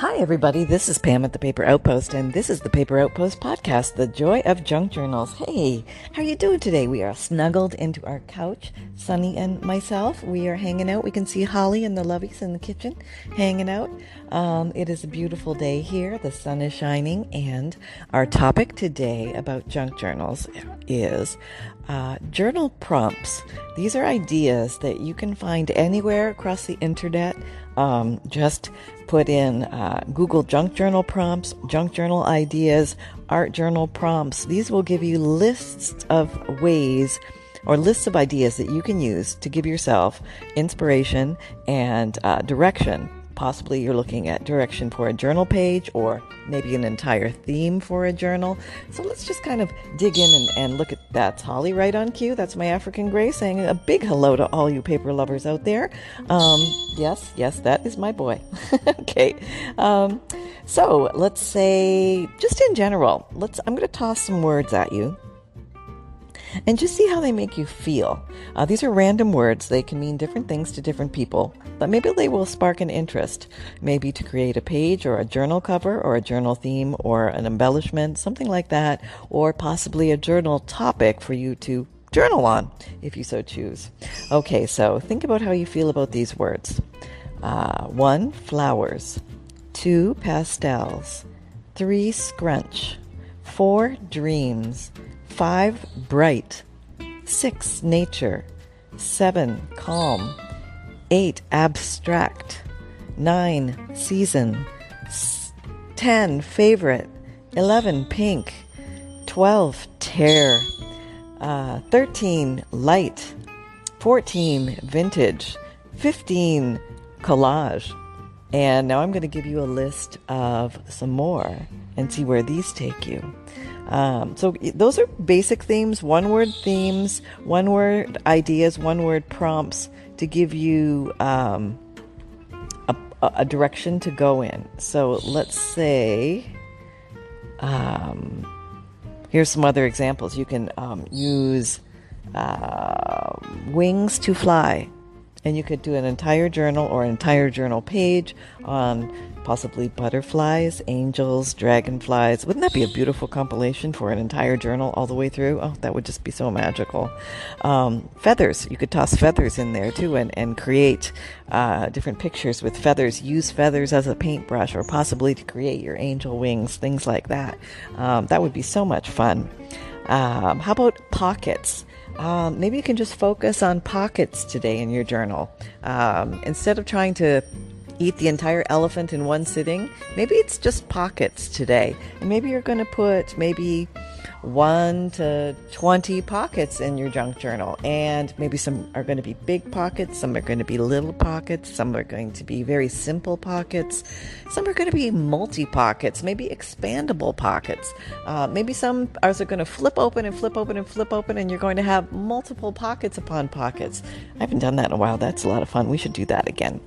Hi, everybody. This is Pam at the Paper Outpost, and this is the Paper Outpost podcast, The Joy of Junk Journals. Hey, how are you doing today? We are snuggled into our couch, Sunny and myself. We are hanging out. We can see Holly and the Loveys in the kitchen hanging out. Um, it is a beautiful day here. The sun is shining, and our topic today about junk journals is uh, journal prompts. These are ideas that you can find anywhere across the internet. Um, just put in uh, Google junk journal prompts, junk journal ideas, art journal prompts. These will give you lists of ways or lists of ideas that you can use to give yourself inspiration and uh, direction Possibly you're looking at direction for a journal page or maybe an entire theme for a journal. So let's just kind of dig in and, and look at that. Holly right on cue. That's my African Gray saying a big hello to all you paper lovers out there. Um, yes, yes, that is my boy. okay. Um, so let's say, just in general, let's. I'm going to toss some words at you and just see how they make you feel. Uh, these are random words. They can mean different things to different people, but maybe they will spark an interest. Maybe to create a page or a journal cover or a journal theme or an embellishment, something like that, or possibly a journal topic for you to journal on if you so choose. Okay, so think about how you feel about these words. Uh, one, flowers. Two, pastels. Three, scrunch. Four, dreams. 5. Bright. 6. Nature. 7. Calm. 8. Abstract. 9. Season. 10. Favorite. 11. Pink. 12. Tear. Uh, 13. Light. 14. Vintage. 15. Collage. And now I'm going to give you a list of some more and see where these take you. Um, so those are basic themes, one word themes, one word ideas, one word prompts to give you um, a, a, direction to go in. So let's say, um, here's some other examples. You can um, use uh, wings to fly. And you could do an entire journal or an entire journal page on possibly butterflies, angels, dragonflies. Wouldn't that be a beautiful compilation for an entire journal all the way through? Oh, that would just be so magical. Um, feathers, you could toss feathers in there too and, and create uh, different pictures with feathers. Use feathers as a paintbrush or possibly to create your angel wings, things like that. Um, that would be so much fun. Um, how about pockets? Um, maybe you can just focus on pockets today in your journal. Um, instead of trying to eat the entire elephant in one sitting. Maybe it's just pockets today. And maybe you're going to put maybe one to 20 pockets in your junk journal. And maybe some are going to be big pockets, some are going to be little pockets, some are going to be very simple pockets, some are going to be multi pockets, maybe expandable pockets. Uh, maybe some are going to flip open and flip open and flip open, and you're going to have multiple pockets upon pockets. I haven't done that in a while. That's a lot of fun. We should do that again.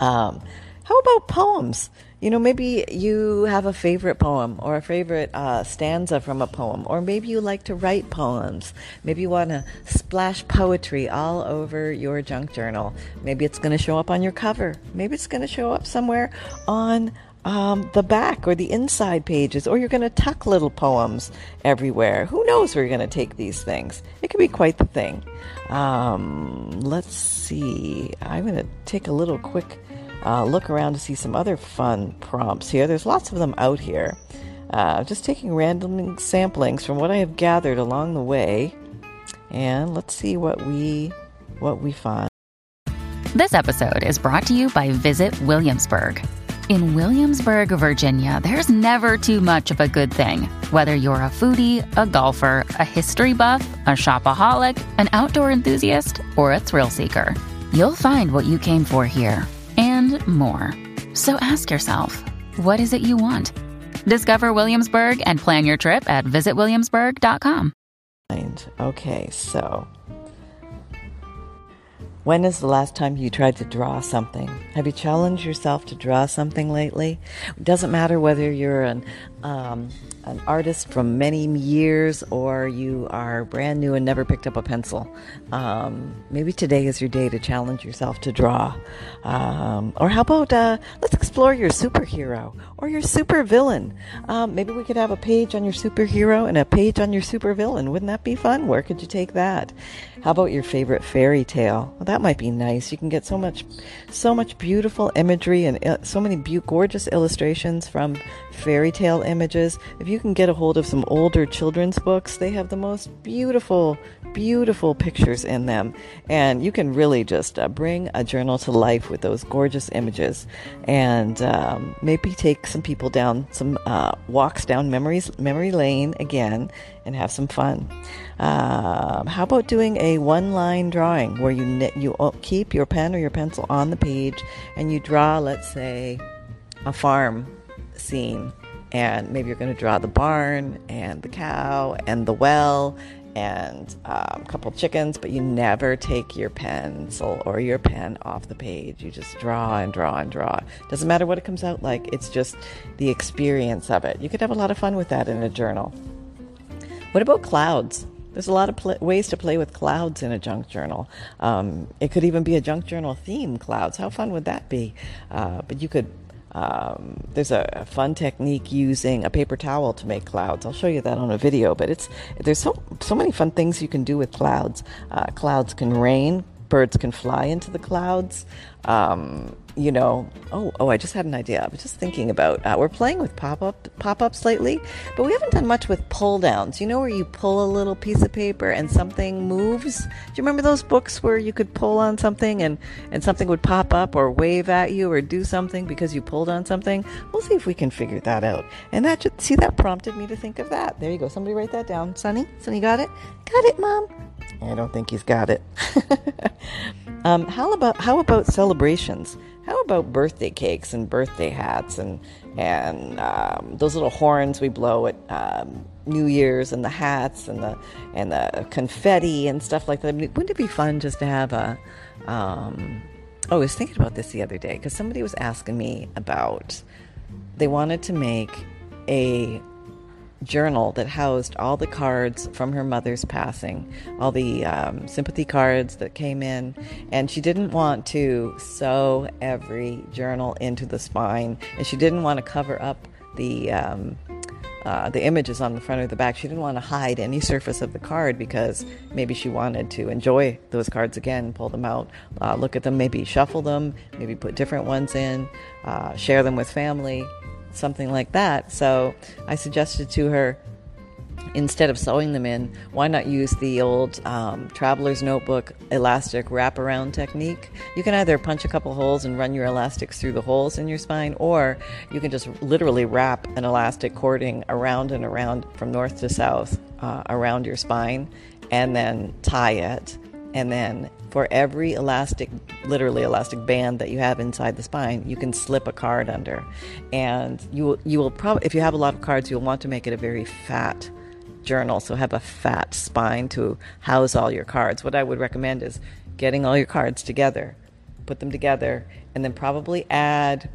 Um, how about poems? You know, maybe you have a favorite poem or a favorite uh, stanza from a poem, or maybe you like to write poems. Maybe you want to splash poetry all over your junk journal. Maybe it's going to show up on your cover. Maybe it's going to show up somewhere on um, the back or the inside pages, or you're going to tuck little poems everywhere. Who knows where you're going to take these things? It could be quite the thing. Um, let's see. I'm going to take a little quick uh, look around to see some other fun prompts here. There's lots of them out here. Uh, just taking random samplings from what I have gathered along the way, and let's see what we what we find. This episode is brought to you by Visit Williamsburg. In Williamsburg, Virginia, there's never too much of a good thing. Whether you're a foodie, a golfer, a history buff, a shopaholic, an outdoor enthusiast, or a thrill seeker, you'll find what you came for here and more. So ask yourself, what is it you want? Discover Williamsburg and plan your trip at visitwilliamsburg.com. Okay, so When is the last time you tried to draw something? Have you challenged yourself to draw something lately? It doesn't matter whether you're an um, an artist from many years or you are brand new and never picked up a pencil. Um, maybe today is your day to challenge yourself to draw. Um, or how about uh, let's explore your superhero or your supervillain? Um, maybe we could have a page on your superhero and a page on your supervillain. Wouldn't that be fun? Where could you take that? How about your favorite fairy tale? Well, that might be nice. You can get so much, so much beautiful imagery and uh, so many be- gorgeous illustrations from fairy tale images. If you can get a hold of some older children's books, they have the most beautiful, beautiful pictures in them. And you can really just uh, bring a journal to life with those gorgeous images. And um, maybe take some people down some uh, walks down memories, memory lane again and have some fun. Um, how about doing a one-line drawing where you knit, you keep your pen or your pencil on the page and you draw, let's say, a farm scene, and maybe you're going to draw the barn and the cow and the well and um, a couple chickens, but you never take your pencil or your pen off the page. You just draw and draw and draw. Doesn't matter what it comes out like, it's just the experience of it. You could have a lot of fun with that in a journal. What about clouds? There's a lot of pl- ways to play with clouds in a junk journal. Um, it could even be a junk journal theme clouds. How fun would that be? Uh, but you could. Um, there's a, a, fun technique using a paper towel to make clouds. I'll show you that on a video. But it's there's so so many fun things you can do with clouds. Uh, clouds can rain. Birds can fly into the clouds. Um, you know, oh, oh, I just had an idea. I was just thinking about. Uh, we're playing with pop up pop ups lately, but we haven't done much with pull downs. You know, where you pull a little piece of paper and something moves. Do you remember those books where you could pull on something and and something would pop up or wave at you or do something because you pulled on something? We'll see if we can figure that out. And that see that prompted me to think of that. There you go. Somebody write that down. Sunny, Sunny, got it? Got it, Mom. I don't think he's got it. um, how about how about celebrations? How about birthday cakes and birthday hats and and um, those little horns we blow at um, New Year's and the hats and the and the confetti and stuff like that? I mean, wouldn't it be fun just to have a? Um, oh, I was thinking about this the other day because somebody was asking me about. They wanted to make a journal that housed all the cards from her mother's passing, all the um, sympathy cards that came in, and she didn't want to sew every journal into the spine, and she didn't want to cover up the. Um, uh, the images on the front or the back. She didn't want to hide any surface of the card because maybe she wanted to enjoy those cards again, pull them out, uh, look at them, maybe shuffle them, maybe put different ones in, uh, share them with family something like that. So I suggested to her instead of sewing them in, why not use the old um, traveler's notebook elastic wraparound technique? You can either punch a couple holes and run your elastics through the holes in your spine, or you can just literally wrap an elastic cording around and around from north to south uh, around your spine and then tie it and then for every elastic, literally elastic band that you have inside the spine, you can slip a card under. And you will, you will probably, if you have a lot of cards, you'll want to make it a very fat journal. So have a fat spine to house all your cards. What I would recommend is getting all your cards together, put them together, and then probably add,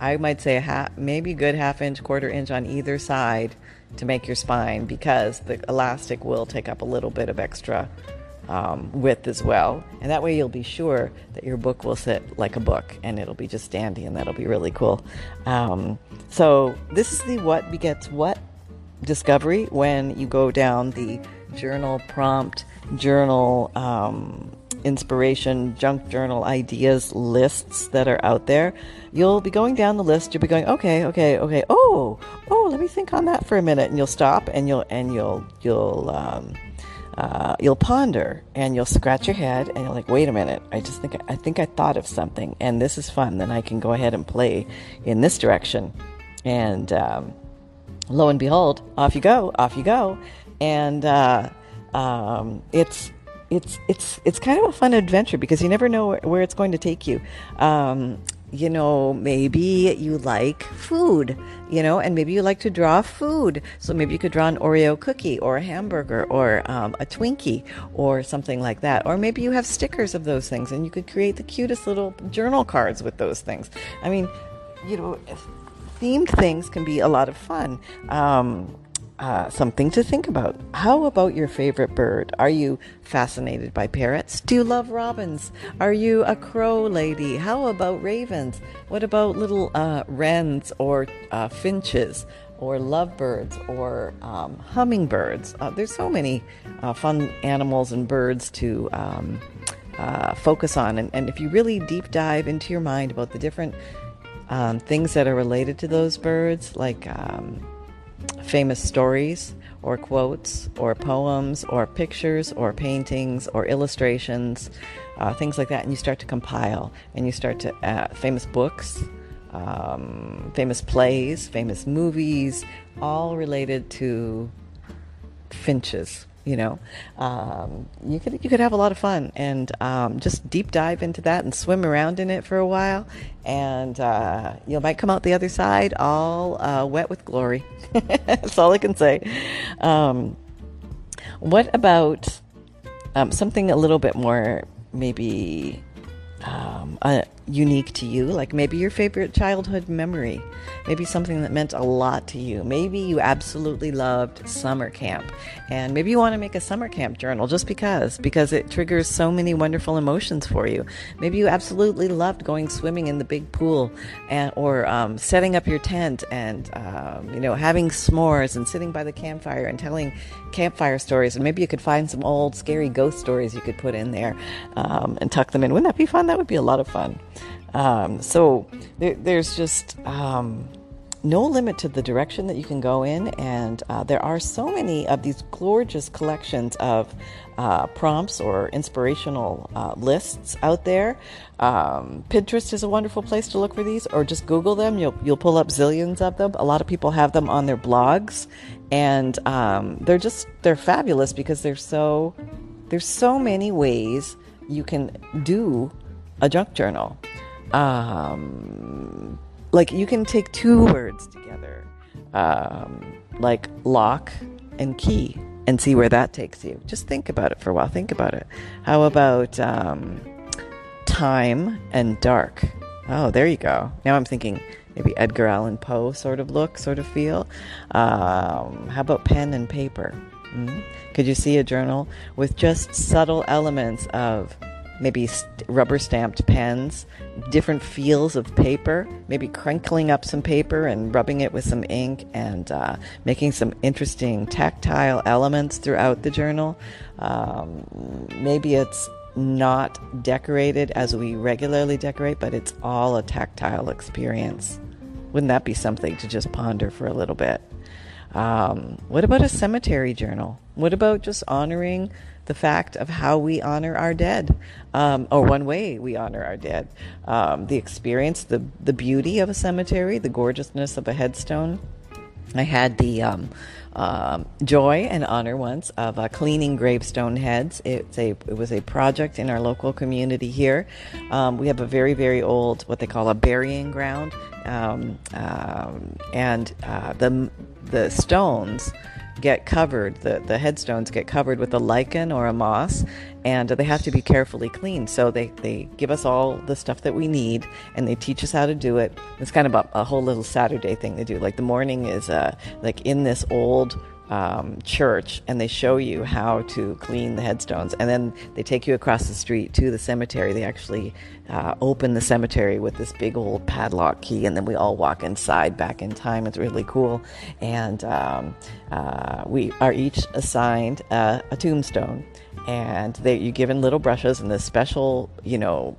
I might say a half, maybe good half inch, quarter inch on either side to make your spine because the elastic will take up a little bit of extra um, width as well. And that way you'll be sure that your book will sit like a book and it'll be just dandy and that'll be really cool. Um, so, this is the what begets what discovery when you go down the journal prompt, journal um, inspiration, junk journal ideas lists that are out there. You'll be going down the list. You'll be going, okay, okay, okay. Oh, oh, let me think on that for a minute, and you'll stop and you'll and you'll you'll um, uh, you'll ponder and you'll scratch your head and you're like, wait a minute, I just think I think I thought of something and this is fun. Then I can go ahead and play in this direction. And um, lo and behold, off you go, off you go, and uh, um, it's it's it's it's kind of a fun adventure because you never know where, it's going to take you. Um, you know, maybe you like food, you know, and maybe you like to draw food. So maybe you could draw an Oreo cookie or a hamburger or um, a Twinkie or something like that. Or maybe you have stickers of those things and you could create the cutest little journal cards with those things. I mean, you know, themed things can be a lot of fun. Um, uh, something to think about. How about your favorite bird? Are you fascinated by parrots? Do you love robins? Are you a crow lady? How about ravens? What about little uh, wrens or uh, finches? Or lovebirds or um, hummingbirds. Uh, there's so many uh, fun animals and birds to um, uh, focus on. And, and if you really deep dive into your mind about the different um, things that are related to those birds, like um, famous stories or quotes or poems or pictures or paintings or illustrations, uh, things like that, and you start to compile and you start to uh, famous books. Um, famous plays, famous movies, all related to finches, you know um, you could you could have a lot of fun and um, just deep dive into that and swim around in it for a while. And uh, you might come out the other side all uh, wet with glory. That's all i can say. Um, what about um, something a little bit more maybe uh, unique to you, like maybe your favorite childhood memory, maybe something that meant a lot to you. Maybe you absolutely loved summer camp, and maybe you want to make a summer camp journal just because, because it triggers so many wonderful emotions for you. Maybe you absolutely loved going swimming in the big pool, and or um, setting up your tent and um, you know having s'mores and sitting by the campfire and telling campfire stories. And maybe you could find some old scary ghost stories you could put in there um, and tuck them in. Wouldn't that be fun? That would be a lot of fun. Um, so there, there's just um, no limit to the direction that you can go in, and uh, there are so many of these gorgeous collections of uh, prompts or inspirational uh, lists out there. Um, Pinterest is a wonderful place to look for these, or just Google them. You'll you'll pull up zillions of them. A lot of people have them on their blogs, and um, they're just they're fabulous because there's so there's so many ways you can do a junk journal um, like you can take two words together, um, like lock and key, and see where that takes you. Just think about it for a while. Think about it. How about um, time and dark? Oh, there you go. Now I'm thinking maybe Edgar Allan Poe sort of look, sort of feel. Um, how about pen and paper? Mm-hmm. Could you see a journal with just subtle elements of maybe st- rubber stamped pens, different feels of paper, maybe crinkling up some paper and rubbing it with some ink and uh, making some interesting tactile elements throughout the journal. Um, maybe it's not decorated as we regularly decorate, but it's all a tactile experience. Wouldn't that be something to just ponder for a little bit? Um, what about a cemetery journal? What about just honoring the fact of how we honor our dead, um, or one way we honor our dead. Um, the experience, the, the beauty of a cemetery, the gorgeousness of a headstone. I had the um, joy and honor once of uh, cleaning gravestone heads. It's a, it was a project in our local community here. Um, we have a very, very old, what they call a burying ground. Um, um, and uh, the, the stones get covered, the, the headstones get covered with a lichen or a moss, and they have to be carefully cleaned. So they, they give us all the stuff that we need, and they teach us how to do it. It's kind of a, a whole little Saturday thing they do. Like the morning is uh, like in this old um, church and they show you how to clean the headstones. And then they take you across the street to the cemetery. They actually uh, open the cemetery with this big old padlock key, and then we all walk inside back in time. It's really cool. And um, uh, we are each assigned a tombstone. And they, you're given little brushes and this special, you know,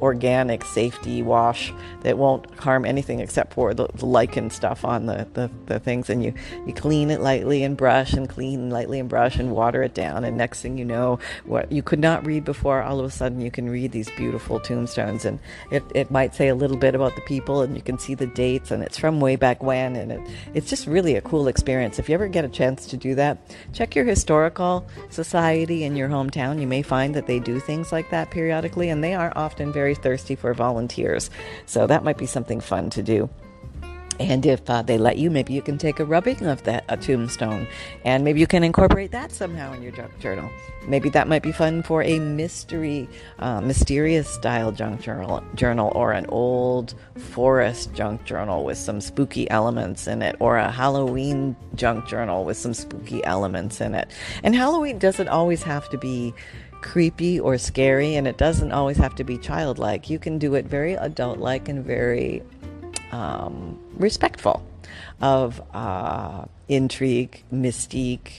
organic safety wash that won't harm anything except for the, the lichen stuff on the, the, the, things. And you, you clean it lightly and brush and clean lightly and brush and water it down. And next thing you know, what you could not read before, all of a sudden you can read these beautiful tombstones. And it, it might say a little bit about the people and you can see the dates and it's from way back when. And it, it's just really a cool experience. If you ever get a chance to do that, check your historical society in your hometown. You may find that they do things like that periodically and they are soft and very thirsty for volunteers. So that might be something fun to do. And if uh, they let you, maybe you can take a rubbing of that a tombstone, and maybe you can incorporate that somehow in your junk journal. Maybe that might be fun for a mystery, uh, mysterious style junk journal, journal, or an old forest junk journal with some spooky elements in it, or a Halloween junk journal with some spooky elements in it. And Halloween doesn't always have to be creepy or scary, and it doesn't always have to be childlike. You can do it very adult like and very um, respectful of uh, intrigue, mystique,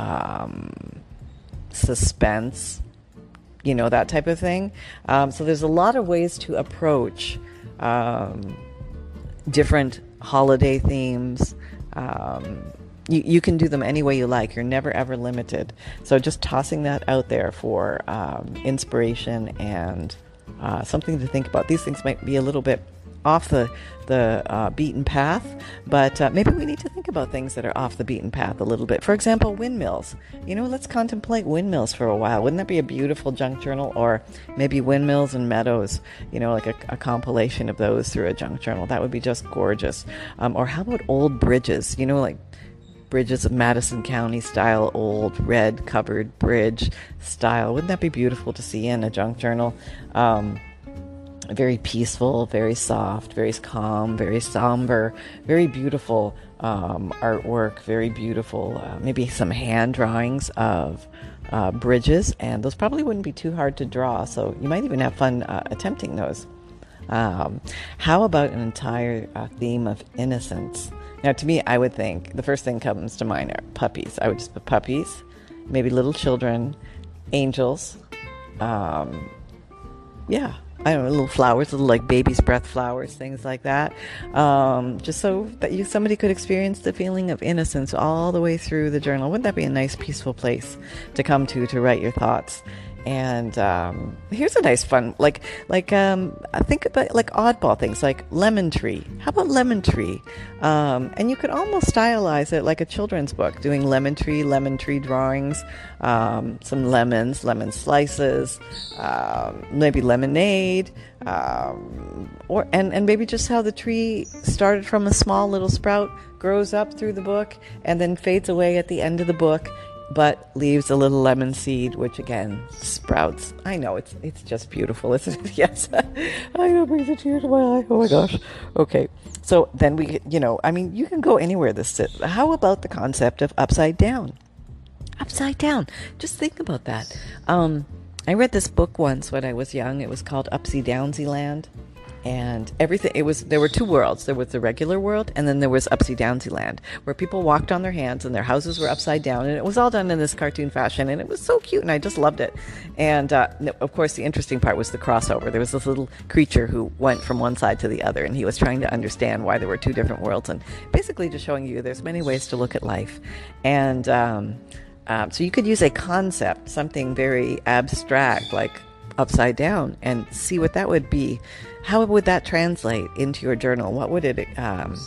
um, suspense, you know, that type of thing. Um, so there's a lot of ways to approach um, different holiday themes. Um, you, you can do them any way you like. You're never ever limited. So just tossing that out there for um, inspiration and uh, something to think about. These things might be a little bit off the the uh, beaten path, but uh, maybe we need to think about things that are off the beaten path a little bit. For example, windmills. You know, let's contemplate windmills for a while. Wouldn't that be a beautiful junk journal? Or maybe windmills and meadows. You know, like a, a compilation of those through a junk journal. That would be just gorgeous. Um, or how about old bridges? You know, like bridges of Madison County style, old red covered bridge style. Wouldn't that be beautiful to see in a junk journal? Um, very peaceful, very soft, very calm, very somber, very beautiful um, artwork, very beautiful, uh, maybe some hand drawings of uh, bridges, and those probably wouldn't be too hard to draw, so you might even have fun uh, attempting those. Um, how about an entire uh, theme of innocence? Now, to me, I would think the first thing comes to mind are puppies. I would just put puppies, maybe little children, angels. Um, yeah, I don't know, little flowers, little like baby's breath flowers, things like that. Um, just so that you somebody could experience the feeling of innocence all the way through the journal. Wouldn't that be a nice, peaceful place to come to to write your thoughts? And um, here's a nice fun, like like um, think about like oddball things like lemon tree. How about lemon tree? Um, and you could almost stylize it like a children's book, doing lemon tree, lemon tree drawings, um, some lemons, lemon slices, um, maybe lemonade, um, or and and maybe just how the tree started from a small little sprout, grows up through the book, and then fades away at the end of the book but leaves a little lemon seed, which again sprouts. I know it's it's just beautiful, isn't it? yes, I know brings a tear to my eye. Oh my gosh. Okay, so then we, you know, I mean, you can go anywhere. This Sit. how about the concept of upside down? Upside down. Just think about that. Um, I read this book once when I was young. It was called Upsy Downsy Land and everything it was there were two worlds. There was the regular world and then there was upsy downsy land where people walked on their hands and their houses were upside down and it was all done in this cartoon fashion and it was so cute and i just loved it. And uh, of course the interesting part was the crossover. There was this little creature who went from one side to the other and he was trying to understand why there were two different worlds and basically just showing you there's many ways to look at life. And um, um, so you could use a concept something very abstract like upside down and see what that would be how would that translate into your journal? What would it um,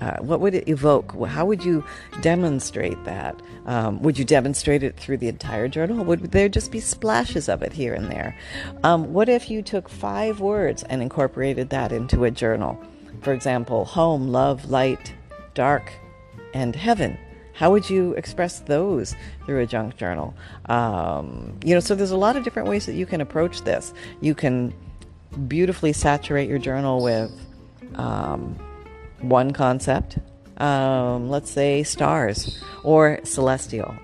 uh, what would it evoke? How would you demonstrate that? Um, would you demonstrate it through the entire journal? Would there just be splashes of it here and there? Um, what if you took five words and incorporated that into a journal? For example, home, love, light, dark, and heaven. How would you express those through a junk journal? Um, you know, so there's a lot of different ways that you can approach this. You can beautifully saturate your journal with um, one concept, um, let's say stars or celestial.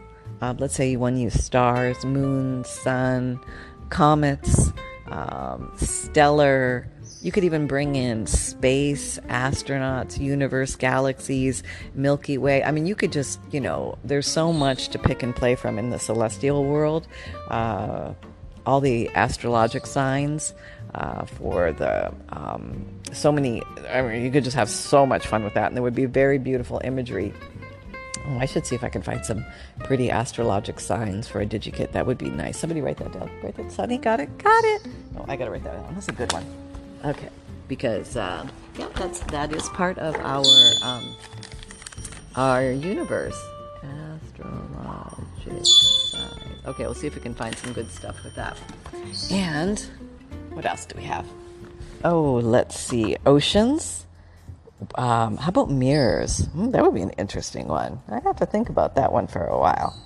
Uh, let's say you want to use stars, moon, sun, comets, um, stellar. You could even bring in space, astronauts, universe, galaxies, Milky Way. I mean, you could just, you know, there's so much to pick and play from in the celestial world. Uh, all the astrologic signs uh, for the um, so many. I mean, you could just have so much fun with that, and there would be very beautiful imagery. Oh, I should see if I can find some pretty astrologic signs for a digikit. That would be nice. Somebody write that down. Write that. Sunny, got it. Got it. No, I gotta write that down. That's a good one. Okay, because uh, yeah, that's that is part of our um, our universe. Astrologic. Okay, we'll see if we can find some good stuff with that. And what else do we have? Oh, let's see. Oceans. Um, how about mirrors? Hmm, that would be an interesting one. I have to think about that one for a while.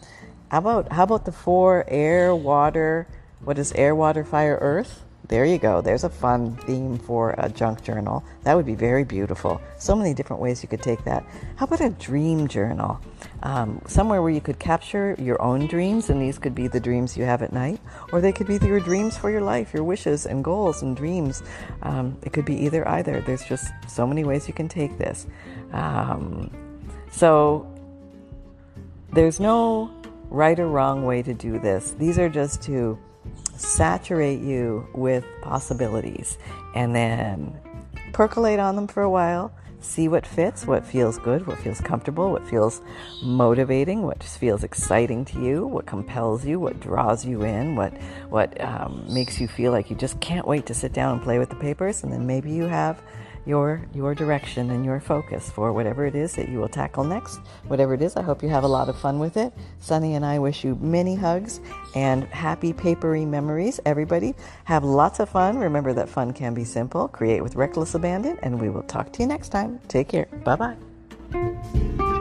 How about how about the four air, water? What is air, water, fire, earth? There you go. There's a fun theme for a junk journal. That would be very beautiful. So many different ways you could take that. How about a dream journal? Um, somewhere where you could capture your own dreams, and these could be the dreams you have at night, or they could be your dreams for your life, your wishes and goals and dreams. Um, it could be either, either. There's just so many ways you can take this. Um, so there's no right or wrong way to do this. These are just to saturate you with possibilities and then percolate on them for a while. See what fits, what feels good, what feels comfortable, what feels motivating, what feels exciting to you, what compels you, what draws you in, what what um, makes you feel like you just can't wait to sit down and play with the papers. And then maybe you have your your direction and your focus for whatever it is that you will tackle next. Whatever it is, I hope you have a lot of fun with it. Sunny and I wish you many hugs and happy papery memories. Everybody, have lots of fun. Remember that fun can be simple. Create with reckless abandon, and we will talk to you next time. Take care. Bye bye.